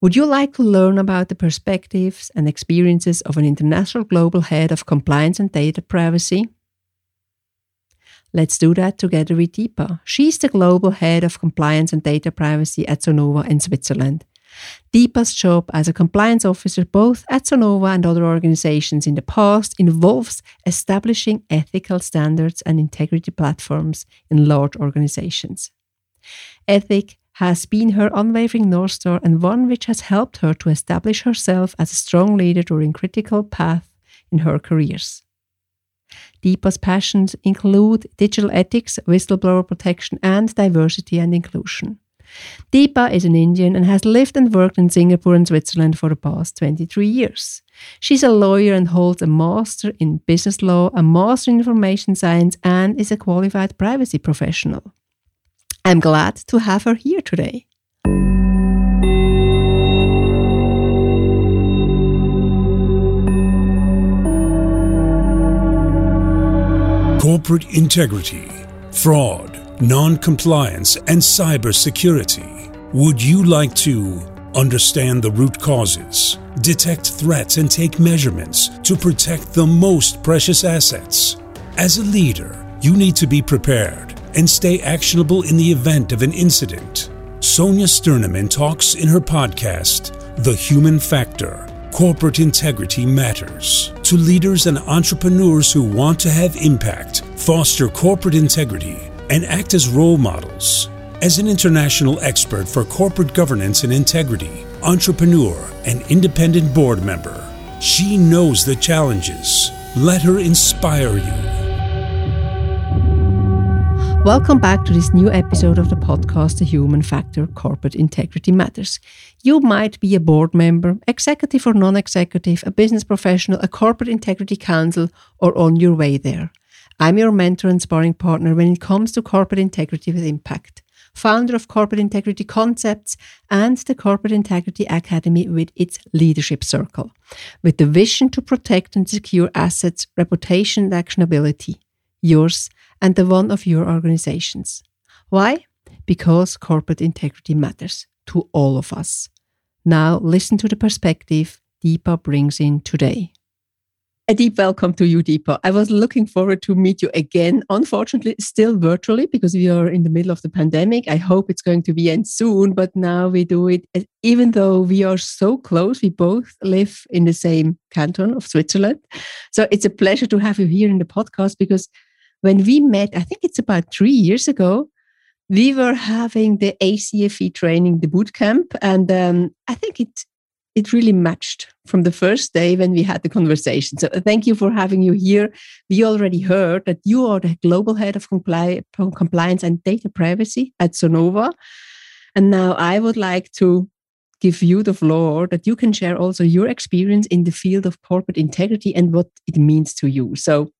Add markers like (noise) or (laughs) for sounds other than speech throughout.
Would you like to learn about the perspectives and experiences of an international global head of compliance and data privacy? Let's do that together with Deepa. She's the global head of compliance and data privacy at Sonova in Switzerland. Deepa's job as a compliance officer, both at Sonova and other organizations in the past, involves establishing ethical standards and integrity platforms in large organizations. Ethic has been her unwavering North Star and one which has helped her to establish herself as a strong leader during critical paths in her careers. Deepa's passions include digital ethics, whistleblower protection, and diversity and inclusion. Deepa is an Indian and has lived and worked in Singapore and Switzerland for the past 23 years. She's a lawyer and holds a master in business law, a master in information science, and is a qualified privacy professional. I'm glad to have her here today. Corporate integrity, fraud, non compliance, and cybersecurity. Would you like to understand the root causes, detect threats, and take measurements to protect the most precious assets? As a leader, you need to be prepared and stay actionable in the event of an incident. Sonja Stirnemann talks in her podcast, The Human Factor Corporate Integrity Matters, to leaders and entrepreneurs who want to have impact, foster corporate integrity, and act as role models. As an international expert for corporate governance and integrity, entrepreneur, and independent board member, she knows the challenges. Let her inspire you Welcome back to this new episode of the podcast, The Human Factor Corporate Integrity Matters. You might be a board member, executive or non executive, a business professional, a corporate integrity counsel, or on your way there. I'm your mentor and sparring partner when it comes to corporate integrity with impact, founder of Corporate Integrity Concepts and the Corporate Integrity Academy with its leadership circle, with the vision to protect and secure assets, reputation, and actionability. Yours and the one of your organizations. Why? Because corporate integrity matters to all of us. Now, listen to the perspective Deepa brings in today. A deep welcome to you, Deepa. I was looking forward to meet you again. Unfortunately, still virtually because we are in the middle of the pandemic. I hope it's going to be end soon, but now we do it. Eh, even though we are so close, we both live in the same canton of Switzerland. So it's a pleasure to have you here in the podcast because when we met, I think it's about three years ago, we were having the ACFE training, the boot camp, and um, I think it it really matched from the first day when we had the conversation. So thank you for having you here. We already heard that you are the global head of compli- compliance and data privacy at Sonova, and now I would like to give you the floor that you can share also your experience in the field of corporate integrity and what it means to you. So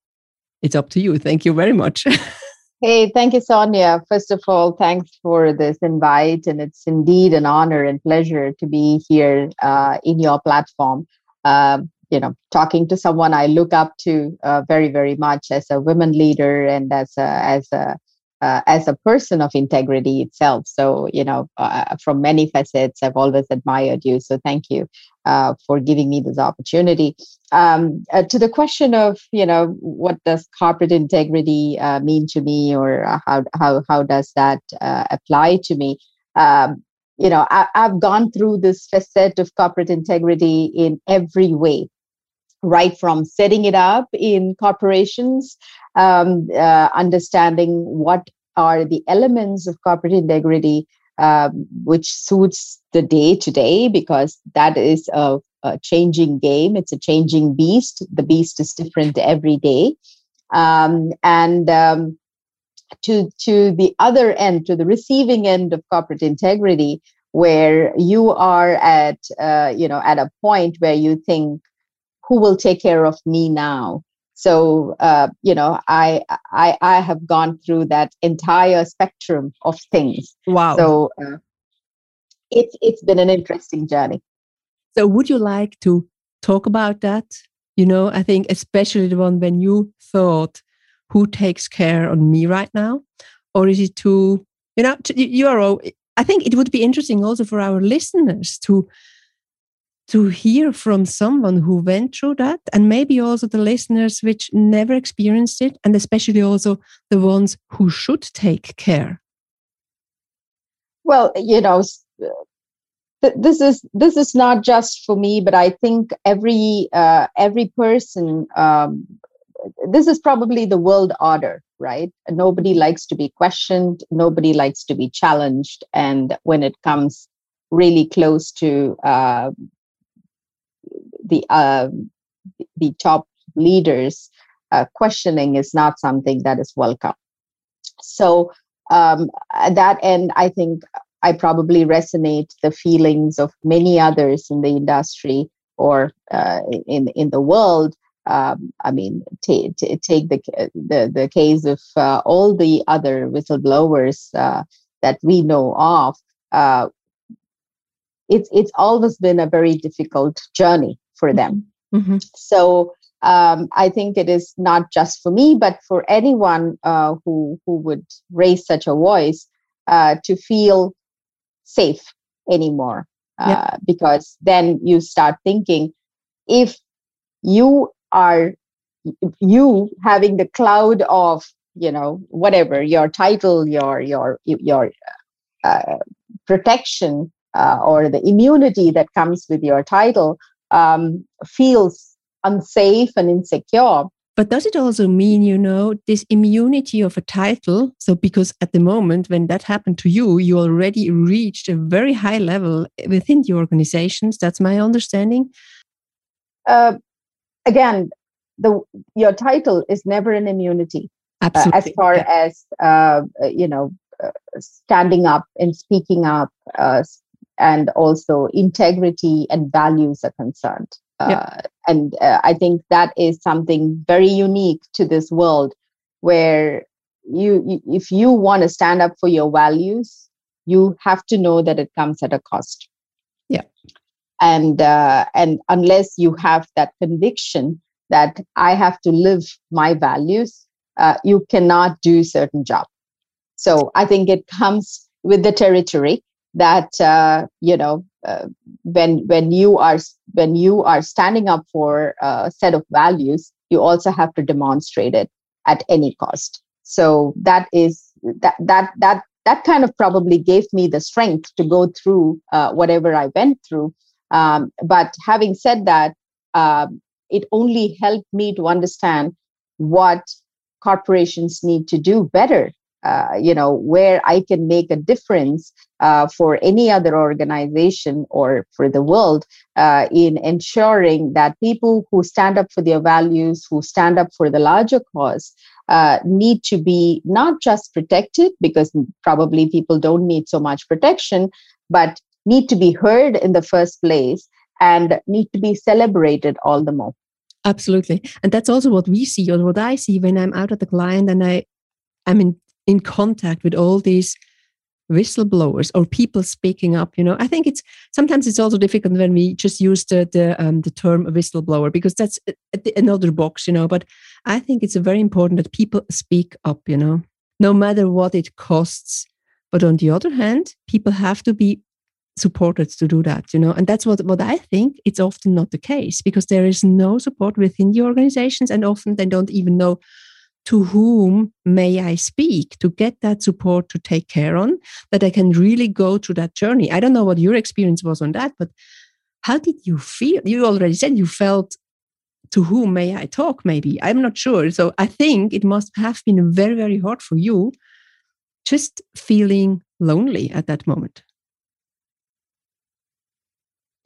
it's up to you. Thank you very much. (laughs) hey, thank you, Sonja. First of all, thanks for this invite. And it's indeed an honor and pleasure to be here uh, in your platform. Uh, you know, talking to someone I look up to uh, very, very much as a women leader and as a, as a uh, as a person of integrity itself. So, you know, uh, from many facets, I've always admired you. So, thank you uh, for giving me this opportunity. Um, uh, to the question of, you know, what does corporate integrity uh, mean to me, or uh, how how how does that apply to me? Um, you know, I, I've gone through this facet of corporate integrity in every way right from setting it up in corporations, um, uh, understanding what are the elements of corporate integrity um, which suits the day to day because that is a, a, changing game. It's a changing beast. The beast is different every day. Um, and um, to to the other end to the receiving end of corporate integrity where you are at uh, you know at a point where you think who will take care of me now? So uh, you know I, I i have gone through that entire spectrum of things. Wow. So uh, it's it's been an interesting journey. So would you like to talk about that? You know i think especially the one when you thought who takes care on me right now? Or is it too you know you are all, I think it would be interesting also for our listeners to to hear from someone who went through that and maybe also the listeners which never experienced it and especially also the ones who should take care. Well you know this is this is not just for me but i think every uh, every person um, this is probably the world order right? Nobody likes to be questioned nobody likes to be challenged and when it comes really close to uh, the uh, the top leaders uh, questioning is not something that is welcome so um, at that end i think I probably resonate the feelings of many others in the industry or uh, in in the world. Um, I mean, t- t- take the, the the case of uh, all the other whistleblowers uh, that we know of. Uh, it's it's always been a very difficult journey for them. Mm-hmm. So um, I think it is not just for me, but for anyone uh, who who would raise such a voice uh, to feel safe anymore uh, because then you start thinking if you are you having the cloud of you know whatever your title your your your uh, protection uh, or the immunity that comes with your title um, feels unsafe and insecure but does it also mean, you know, this immunity of a title? So, because at the moment when that happened to you, you already reached a very high level within the organizations. That's my understanding. Uh, again, the your title is never an immunity. Absolutely. Uh, as far yeah. as uh, you know, uh, standing up and speaking up, uh, and also integrity and values are concerned. Uh, and uh, I think that is something very unique to this world where you, you if you want to stand up for your values, you have to know that it comes at a cost. Yeah. And uh, and unless you have that conviction that I have to live my values, uh, you cannot do certain job. So I think it comes with the territory that uh, you know uh, when when you are when you are standing up for a set of values you also have to demonstrate it at any cost. So that is that that that that kind of probably gave me the strength to go through uh, whatever i went through. Um, but having said that um, it only helped me to understand what corporations need to do better uh, you know where i can make a difference uh, for any other organization or for the world uh, in ensuring that people who stand up for their values who stand up for the larger cause uh, need to be not just protected because probably people don't need so much protection but need to be heard in the first place and need to be celebrated all the more. Absolutely. And that's also what we see or what i see when i'm out at the client and i i'm in in contact with all these whistleblowers or people speaking up you know? I think it's sometimes it's also difficult when we just use the the, um, the term whistleblower because that's another box you know? But i think it's very important that people speak up you know? No matter what it costs. But on the other hand people have to be supported to do that you know? And that's what what i think it's often not the case because there is no support within the organizations and often they don't even know to whom may I speak to get that support to take care on, that I can really go through that journey. I don't know what your experience was on that, but how did you feel? You already said you felt to whom may I talk, maybe. I'm not sure. So I think it must have been very, very hard for you just feeling lonely at that moment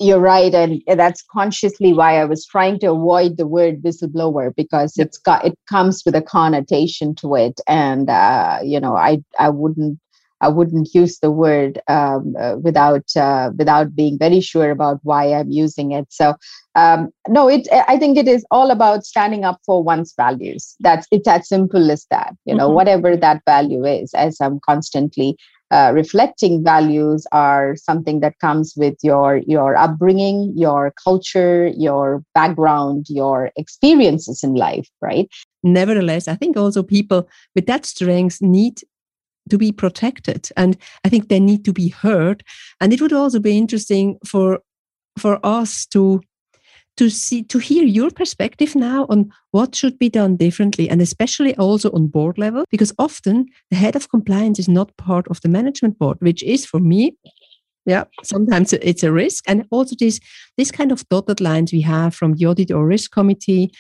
you're right and that's consciously why i was trying to avoid the word whistleblower because it's got it comes with a connotation to it and uh, you know i i wouldn't i wouldn't use the word um, uh, without uh, without being very sure about why i'm using it. So um, no it i think it is all about standing up for one's values. That's it's as simple as that you know mm-hmm. whatever that value is as i'm constantly uh, reflecting values are something that comes with your your upbringing your culture your background your experiences in life right? Nevertheless i think also people with that strength need to be protected and i think they need to be heard. And it would also be interesting for for us to to see to hear your perspective now on what should be done differently and especially also on board level because often the head of compliance is not part of the management board which is for me yeah sometimes it's a risk. And also this this kind of dotted lines we have from the audit or risk committee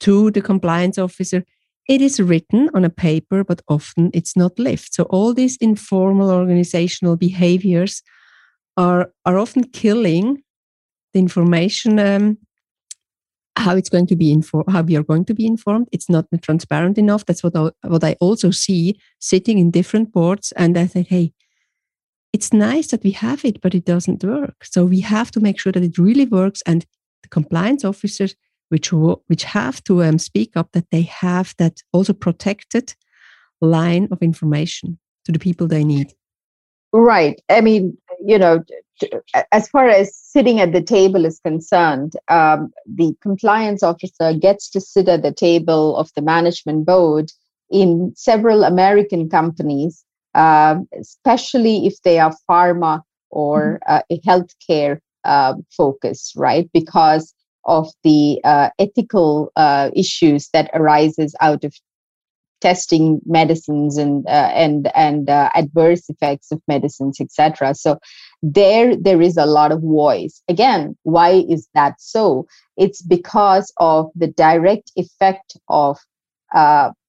to the compliance officer it is written on a paper but often it's not lived. So all these informal organizational behaviors are are often killing the information um, how it's going to be informed how we are going to be informed it's not transparent enough that's what I, what I also see sitting in different boards and I think hey it's nice that we have it, but it doesn't work. So we have to make sure that it really works. And the compliance officers, which which have to um, speak up, that they have that also protected line of information to the people they need. Right. I mean, you know, as far as sitting at the table is concerned, um, the compliance officer gets to sit at the table of the management board in several American companies um, especially if they are pharma or mm-hmm. uh, healthcare uh, focus, right? Because of the uh, ethical uh, issues that arises out of testing medicines and uh, and and uh, adverse effects of medicines, etc. So there there is a lot of voice. Again, why is that so? It's because of the direct effect of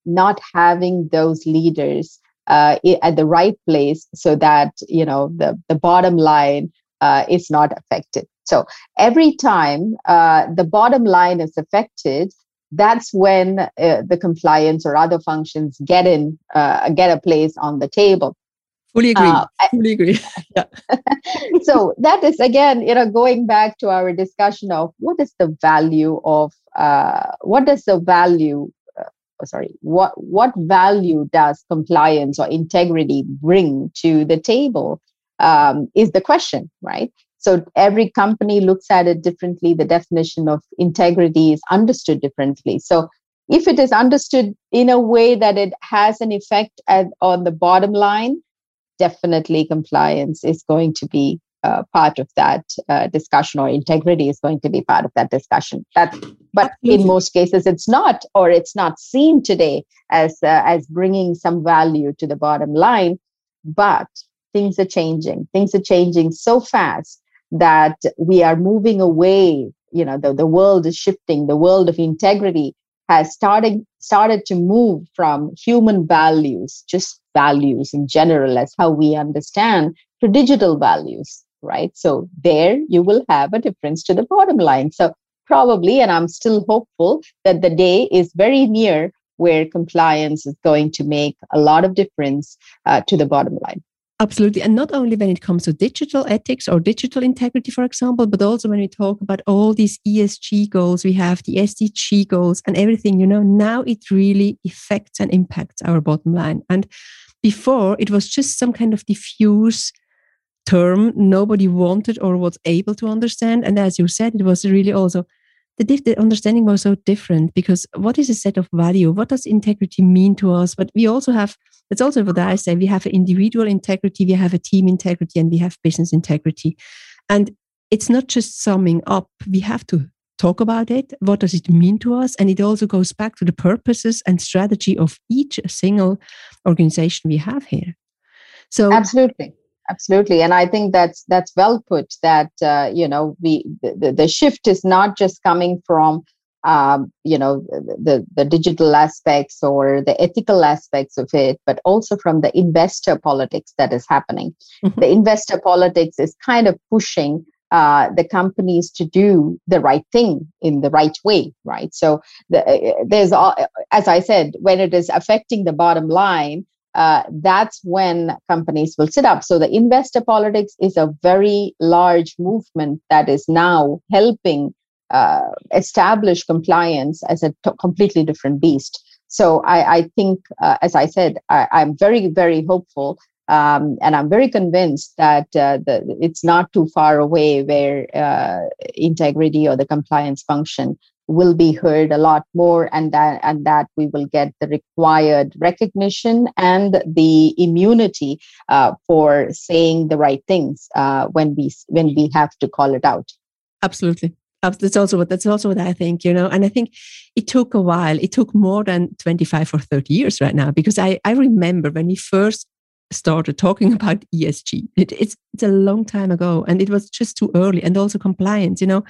not having those leaders uh, at the right place so that you know the, the bottom line uh, is not affected so every time uh, the bottom line is affected that's when uh, the compliance or other functions get in uh, get a place on the table. Fully agree. Uh, fully agree. (laughs) Yeah. (laughs) so that is again you know going back to our discussion of what is the value of what does the value Oh, sorry what what value does compliance or integrity bring to the table? Um, is the question right so every company looks at it differently. The definition of integrity is understood differently. So if it is understood in a way that it has an effect at, on the bottom line definitely compliance is going to be uh, part of that uh, discussion or integrity is going to be part of that discussion. That but in most cases it's not or it's not seen today as uh, as bringing some value to the bottom line. But things are changing. Things are changing so fast that we are moving away you know the, the world is shifting the world of integrity has started started to move from human values just values in general as how we understand to digital values right? So there you will have a difference to the bottom line. So probably, and I'm still hopeful that the day is very near where compliance is going to make a lot of difference uh, to the bottom line. Absolutely. And not only when it comes to digital ethics or digital integrity, for example, but also when we talk about all these ESG goals, we have the SDG goals and everything, you know, now it really affects and impacts our bottom line. And before it was just some kind of diffuse term nobody wanted or was able to understand. And as you said, it was really also the, the understanding was so different because what is a set of value? What does integrity mean to us? But we also have, that's also what I say, we have individual integrity, we have a team integrity, and we have business integrity. And it's not just summing up, we have to talk about it. What does it mean to us? And it also goes back to the purposes and strategy of each single organization we have here. So, absolutely absolutely and i think that's that's well put that uh, you know we the, the shift is not just coming from um, you know the the digital aspects or the ethical aspects of it but also from the investor politics that is happening mm-hmm. the investor politics is kind of pushing uh, the companies to do the right thing in the right way right so the, uh, there's as i said when it is affecting the bottom line uh, that's when companies will sit up. So the investor politics is a very large movement that is now helping uh, establish compliance as a t- completely different beast. So I, I think, uh, as I said, I, am very, very hopeful. Um, and I'm very convinced that uh, the, it's not too far away where uh, integrity or the compliance function will be heard a lot more and that and that we will get the required recognition and the immunity uh, for saying the right things uh, when we when we have to call it out absolutely that's also what that's also what I think, you know. And I think it took a while. It took more than 25 or 30 years right now because I, I remember when we first started talking (laughs) about ESG. It, it's it's a long time ago, and it was just too early. And also compliance, you know,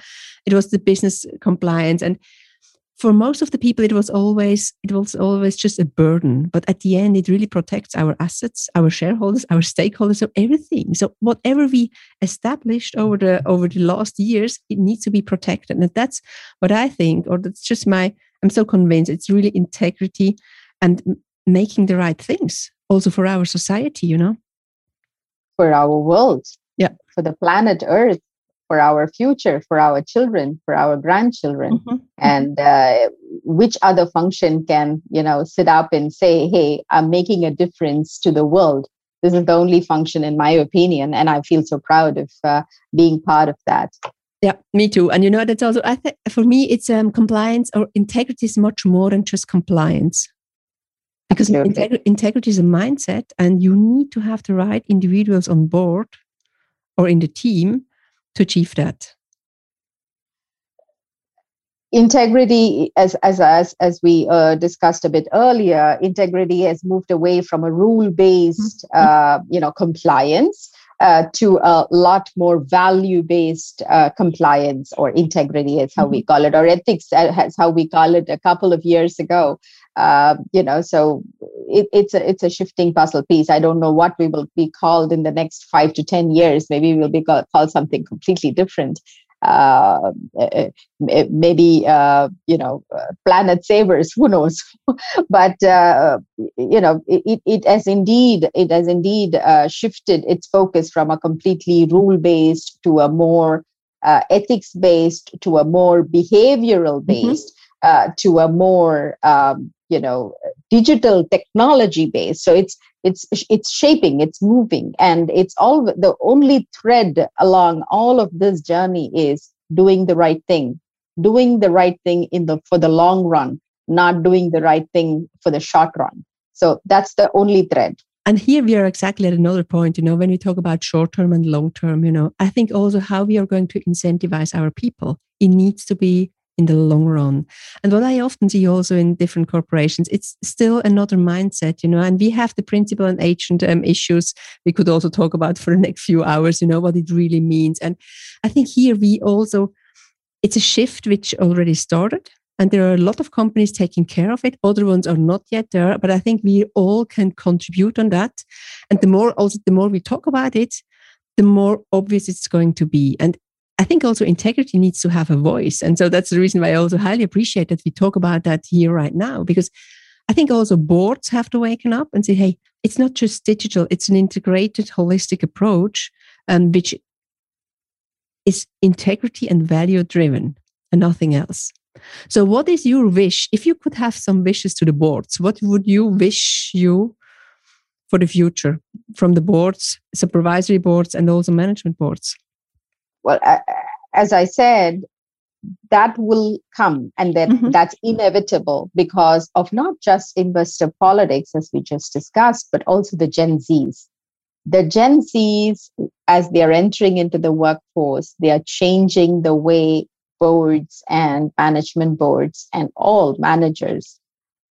it was the business compliance, and for most of the people, it was always it was always just a burden. But at the end, it really protects our assets, our shareholders, our stakeholders, so everything. So whatever we established over the over the last years, it needs to be protected, and that's what I think, or that's just my. I'm so convinced it's really integrity and making the right things also for our society, you know? For our world. Yeah. For the planet Earth, for our future, for our children, for our grandchildren. Mm-hmm. And uh, which other function can, you know, sit up and say, hey, I'm making a difference to the world? This is the only function, in my opinion. And I feel so proud of uh, being part of that. Yeah, me too. And you know, that's also, I think for me, it's um, compliance or integrity is much more than just compliance because integ- integrity is a mindset and you need to have the right individuals on board or in the team to achieve that integrity as as as, as we uh, discussed a bit earlier integrity has moved away from a rule based mm-hmm. uh, you know compliance uh, to a lot more value based uh, compliance or integrity is how mm-hmm. we call it or ethics as how we call it a couple of years ago uh, you know so it, it's a it's a shifting puzzle piece. I don't know what we will be called in the next five to ten years. Maybe we'll be called, called something completely different. Uh, eh, eh, maybe uh, you know uh, planet savers (laughs) who knows? But uh, you know it, it has indeed it has indeed uh, shifted its focus from a completely rule based to a more uh, ethics based to a more behavioral based mm-hmm. to a more um, you know digital technology based. So it's it's it's shaping it's moving. And it's all the only thread along all of this journey is doing the right thing doing the right thing in the for the long run not doing the right thing for the short run. So that's the only thread. And here we are exactly at another point you know when we talk about short term and long term you know. I think also how we are going to incentivize our people. It needs to be in the long run. And what I often see also in different corporations, it's still another mindset, you know, and we have the principal and agent um, issues we could also talk about for the next few hours, you know, what it really means. And I think here we also, it's a shift which already started. And there are a lot of companies taking care of it. Other ones are not yet there, but I think we all can contribute on that. And the more also, the more we talk about it, the more obvious it's going to be. And I think also integrity needs to have a voice. And so that's the reason why I also highly appreciate that we talk about that here right now, because I think also boards have to waken up and say, hey, it's not just digital, it's an integrated, holistic approach, um, which is integrity and value driven and nothing else. So, what is your wish? If you could have some wishes to the boards, what would you wish you for the future from the boards, supervisory boards, and also management boards? Well as i said that will come and that mm-hmm. that's inevitable because of not just investor politics as we just discussed but also the gen z's. The gen z's as they are entering into the workforce they are changing the way boards and management boards and all managers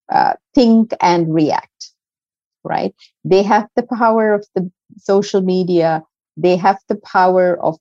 uh, think and react right? They have the power of the social media. They have the power of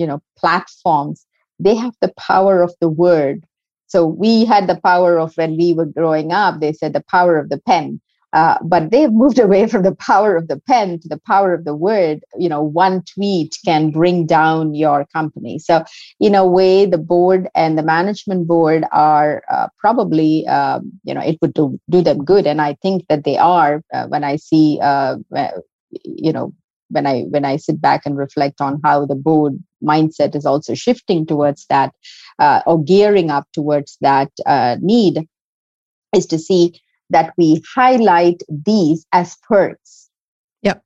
you know platforms they have the power of the word. So we had the power of when we were growing up they said the power of the pen. Uh, but they've moved (laughs) away from the power of the pen to the power of the word. You know one tweet can bring down your company. So in a way the board and the management board are uh, probably um, you know it would do, do them good. And i think that they are uh, when i see uh, you know when i when i sit back and reflect on how the board mindset is also shifting towards that uh, or gearing up towards that uh, need is to see that we highlight these as perks. Yep.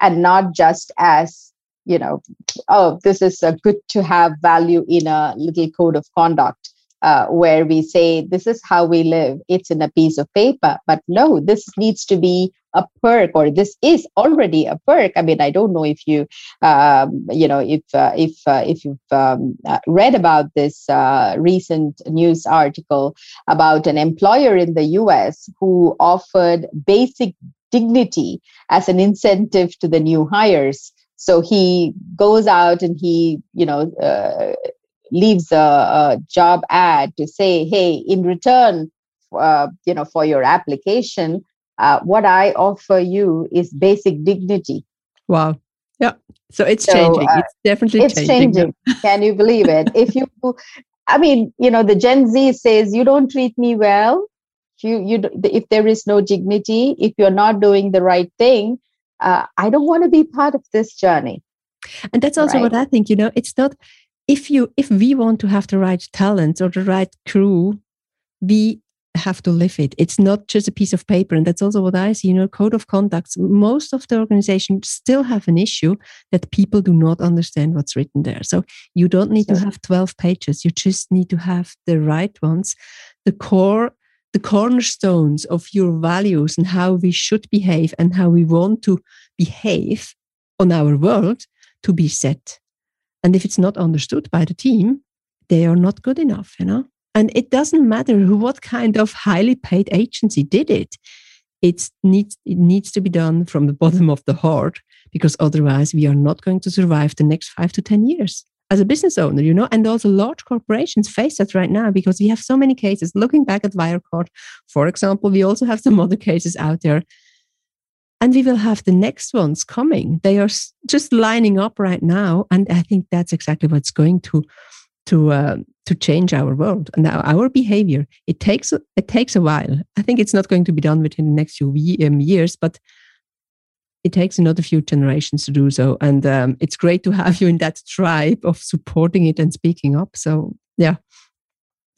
And not just as you know oh this is a good to have value in a little code of conduct uh, where we say this is how we live. It's in a piece of paper. But no this needs to be a perk or this is already a perk. I mean i don't know if you um, you know if uh, if uh, if you've um, uh, read about this uh, recent news article about an employer in the us who offered basic dignity as an incentive to the new hires. So he goes out and he you know uh, leaves a, a, job ad to say hey in return uh, you know for your application uh, what I offer you is basic dignity. Wow. Yeah. So it's so, changing. Uh, it's definitely it's changing. changing. Can you believe it? if you, I mean, you know, the Gen Z says you don't treat me well. You, you, if there is no dignity, if you're not doing the right thing, uh, I don't want to be part of this journey. And that's also right? what I think. You know, it's not if you if we want to have the right talent or the right crew, we have to live it. It's not just a piece of paper. And that's also what I see. You know, code of conducts, most of the organizations still have an issue that people do not understand what's written there. So you don't need to have 12 pages. You just need to have the right ones. The core, the cornerstones of your values and how we should behave and how we want to behave on our world to be set. And if it's not understood by the team, they are not good enough, you know? And it doesn't matter who, what kind of highly paid agency did it. It needs, it needs to be done from the bottom of the heart because otherwise we are not going to survive the next five to 10 years as a business owner, you know, and also large corporations face that right now because we have so many cases. Looking back at Wirecard, for example, we also have some (laughs) other cases out there. And we will have the next ones coming. They are just lining up right now. And I think that's exactly what's going to to uh, to change our world and our, behavior. It takes it takes a while. I think it's not going to be done within the next few um, years, but it takes another few generations to do so. And um, it's great to have you in that tribe of supporting it and speaking up. So yeah.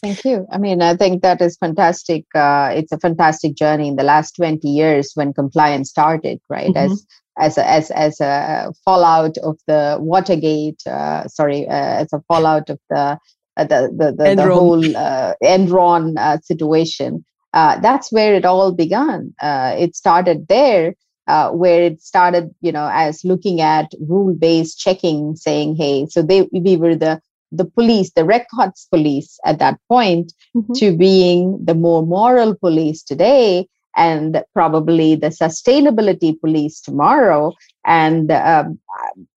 Thank you. I mean, I think that is fantastic. Uh, it's a fantastic journey in the last 20 years when compliance started, right? Mm-hmm. As as a, as as a fallout of the Watergate, uh, sorry, uh, as a fallout of the uh, the, the, the, the whole uh, Enron uh, situation. Uh, that's where it all began. Uh, it started there, uh, where it started, you know, as looking at rule-based checking, saying, "Hey, so they we were the the police, the records police at that point, mm-hmm. to being the more moral police today, and probably the sustainability police tomorrow. And um,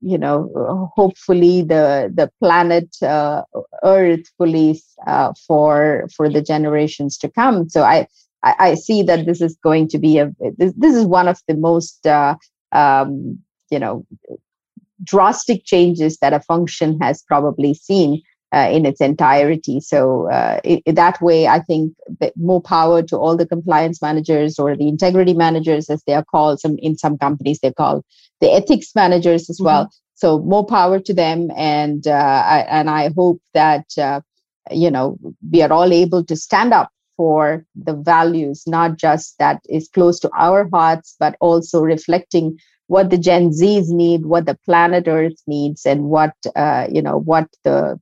you know hopefully the the planet uh, earth police uh, for for the generations to come. So i i, see that this is going to be a this, this is one of the most uh, um, you know drastic changes that a function has probably seen uh, in its entirety. So uh, it, that way, I think more power to all the compliance managers or the integrity managers, as they are called. Some in some companies they call the ethics managers as mm-hmm. well. So more power to them, and uh, I, and I hope that uh, you know we are all able to stand up for the values, not just that is close to our hearts, but also reflecting what the Gen Zs need, what the planet Earth needs, and what uh, you know what the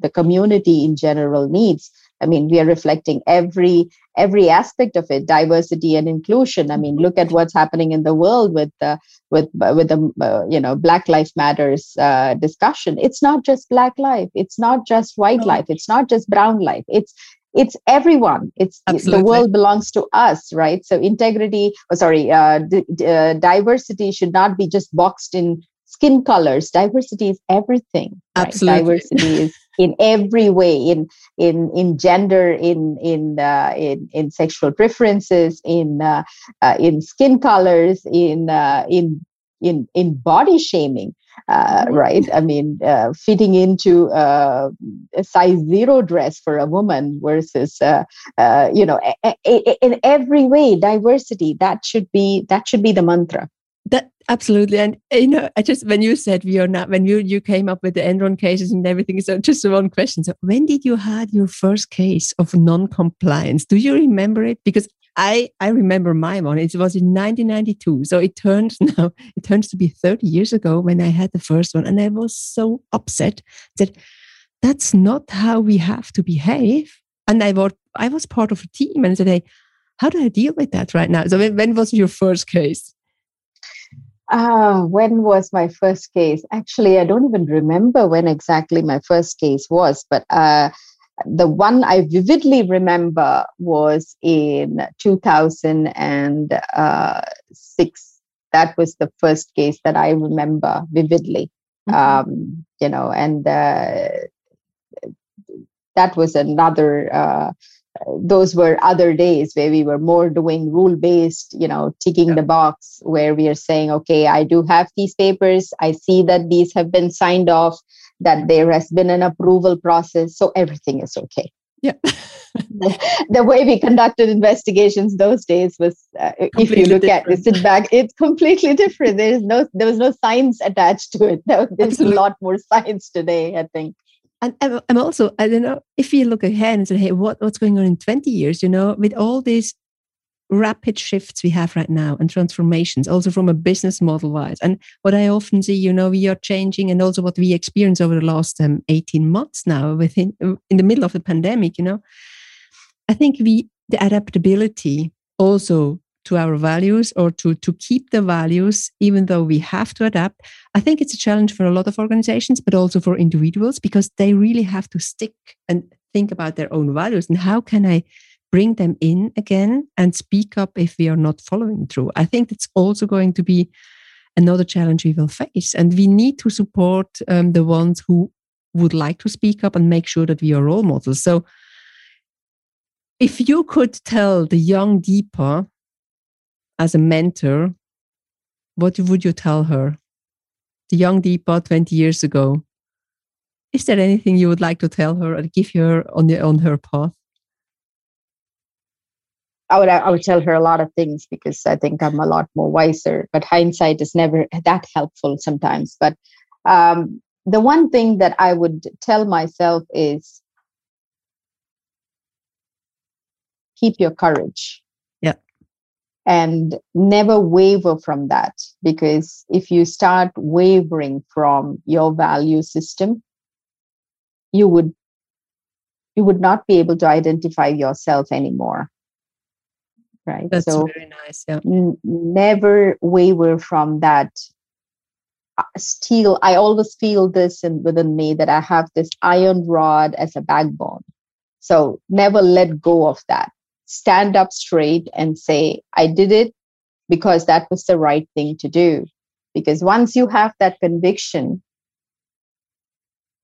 the community in general needs. I mean we are reflecting every every aspect of it diversity and inclusion. I mean look at what's happening in the world with the with with the uh, you know black life matters uh, discussion. It's not just black life. It's not just white life. It's not just brown life. It's it's everyone. It's Absolutely. the world belongs to us right? So integrity oh, sorry uh, d- d- uh, diversity should not be just boxed in skin colors diversity is everything right? Absolutely. diversity is in every way in in in gender in in uh, in, in sexual preferences in uh, uh, in skin colors in uh, in in in body shaming uh, mm-hmm. right i mean uh, fitting into a size zero dress for a woman versus you know a, a, in every way diversity that should be that should be the mantra that absolutely, and eh, you know, I just when you said we are not when you you came up with the Enron cases and everything. So just one question: So when did you had your first case of non-compliance? Do you remember it? Because I I remember my one. It was in 1992, so it turns (laughs) now it turns to be 30 years ago when I had the first one, and I was so upset that that's not how we have to behave. And I was, I was part of a team and I said, hey, how do I deal with that right now? So when, when was your first case? Uh, when was my first case? Actually, I don't even remember when exactly my first case was, but uh, the one I vividly remember was in 2006. That was the first case that I remember vividly. Mm-hmm. Um, you know, and uh, that was another uh, those were other days where we were more doing rule based you know ticking yeah. the box where we are saying okay i do have these papers i see that these have been signed off that there has been an approval process so everything is okay yeah the, (laughs) (laughs) the, way we conducted investigations those days was uh, if you look different. at it sit back it's completely different there is no there was no science attached to it (laughs) there's Absolutely. a lot more science today i think and I'm also, I don't know, if you look ahead and say, hey, what, what's going on in 20 years, you know, with all these rapid shifts we have right now and transformations, also from a business model wise. And what I often see, you know, we are changing and also what we experience over the last um, 18 months now within, in the middle of the pandemic, you know, I think we, the adaptability also to our values or to, to keep the values, even though we have to adapt. I think it's a challenge for a lot of organizations, but also for individuals because they really have to stick and think about their own values and how can I bring them in again and speak up if we are not following through. I think it's also going to be another challenge we will face. And we need to support um, the ones who would like to speak up and make sure that we are role models. So, if you could tell the young Deepa as a mentor, what would you tell her? The young Deepa 20 years ago. Is there anything you would like to tell her or give her on, the, on her path? I would I would tell her a lot of things because I think I'm a lot more wiser. But hindsight is never that helpful sometimes. But um, the one thing that I would tell myself is keep your courage and never waver from that because if you start wavering from your value system you would you would not be able to identify yourself anymore right? That's so very nice yeah. n- never waver from that. Steel i always feel this in, within me that i have this iron rod as a backbone. So never let go of that stand up straight and say, I did it because that was the right thing to do. Because once you have that conviction,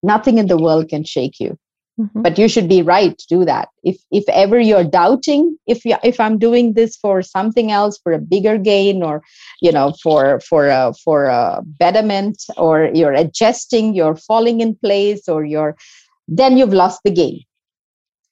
nothing in the world can shake you. Mm-hmm. But you should be right to do that. If if ever you're doubting, if you, if I'm doing this for something else, for a bigger gain, or you know, for for a for a betterment, or you're adjusting, you're falling in place, or you're, then you've lost the game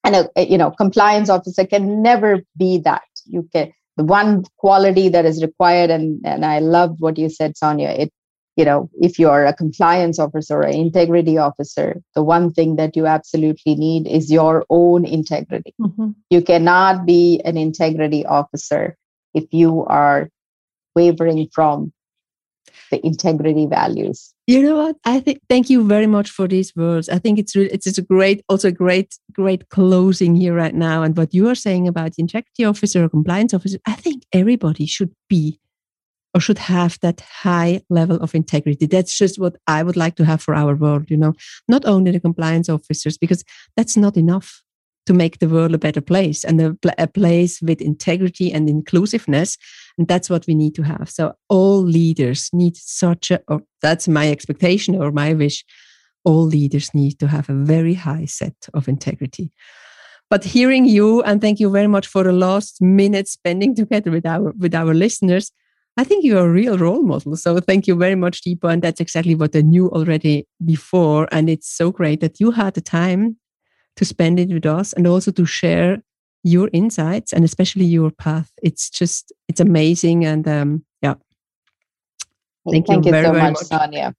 and a, a, you know compliance officer can never be that. You can the one quality that is required and and i loved what you said sonja it you know if you're a compliance officer or an integrity officer the one thing that you absolutely need is your own integrity. Mm-hmm. you cannot be an integrity officer if you are wavering from the integrity values you know what? I think thank you very much for these words. I think it's really it's, it's a great also a great great closing here right now. And what you are saying about the integrity officer or compliance officer i think everybody should be or should have that high level of integrity. That's just what i would like to have for our world you know? Not only the compliance officers because that's not enough to make the world a better place and a, a, place with integrity and inclusiveness. And that's what we need to have. So all leaders need such a, or that's my expectation or my wish. All leaders need to have a very high set of integrity. But hearing you, and thank you very much for the last minute spending (laughs) together with our with our listeners. I think you're a real role model. So thank you very much, Deepa. And that's exactly what I knew already before. And it's so great that you had the time to spend it with us and also to share your insights and especially your path. It's just, it's amazing. And um, yeah. Thank, you, you very, so much, much, Sonja.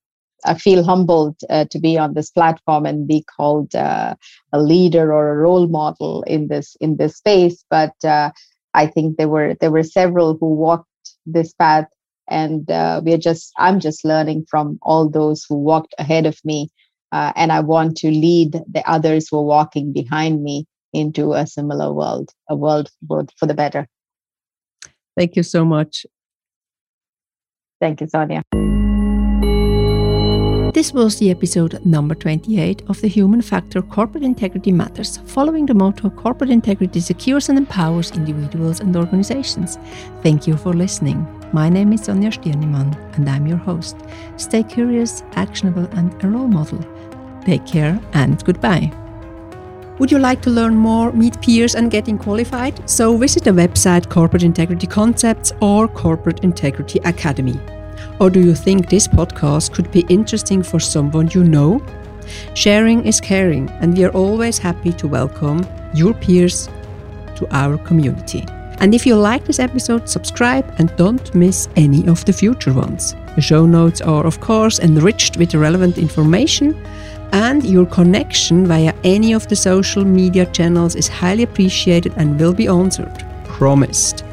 I feel humbled uh, to be on this platform and be called uh, a leader or a role model in this in this space. But uh, I think there were there were several who walked this path, and uh, we are just I'm just learning from all those who walked ahead of me uh, and I want to lead the others who are walking behind me into a similar world, a world for the better. Thank you so much. Thank you, Sonja. This was the episode number 28 of the Human Factor Corporate Integrity Matters, following the motto Corporate Integrity secures and empowers individuals and organizations. Thank you for listening. My name is Sonja Stirnemann, and I'm your host. Stay curious, actionable, and a role model. Take care and goodbye. Would you like to learn more, meet peers, and getting qualified? So visit the website Corporate Integrity Concepts or Corporate Integrity Academy. Or do you think this podcast could be interesting for someone you know? Sharing is caring, and we are always happy to welcome your peers to our community. And if you like this episode, subscribe and don't miss any of the future ones. The show notes are, of course, enriched with relevant information, and your connection via any of the social media channels is highly appreciated and will be answered. Promised.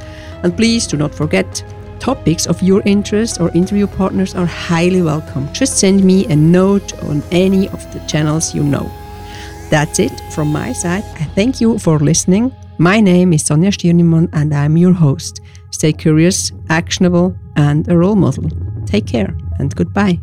And please do not forget topics of your interest or interview partners are highly welcome. Just send me a note on any of the channels you know. That's it from my side. I thank you for listening. My name is Sonja Stirnemann and I'm your host. Stay curious, actionable, and a role model. Take care and goodbye.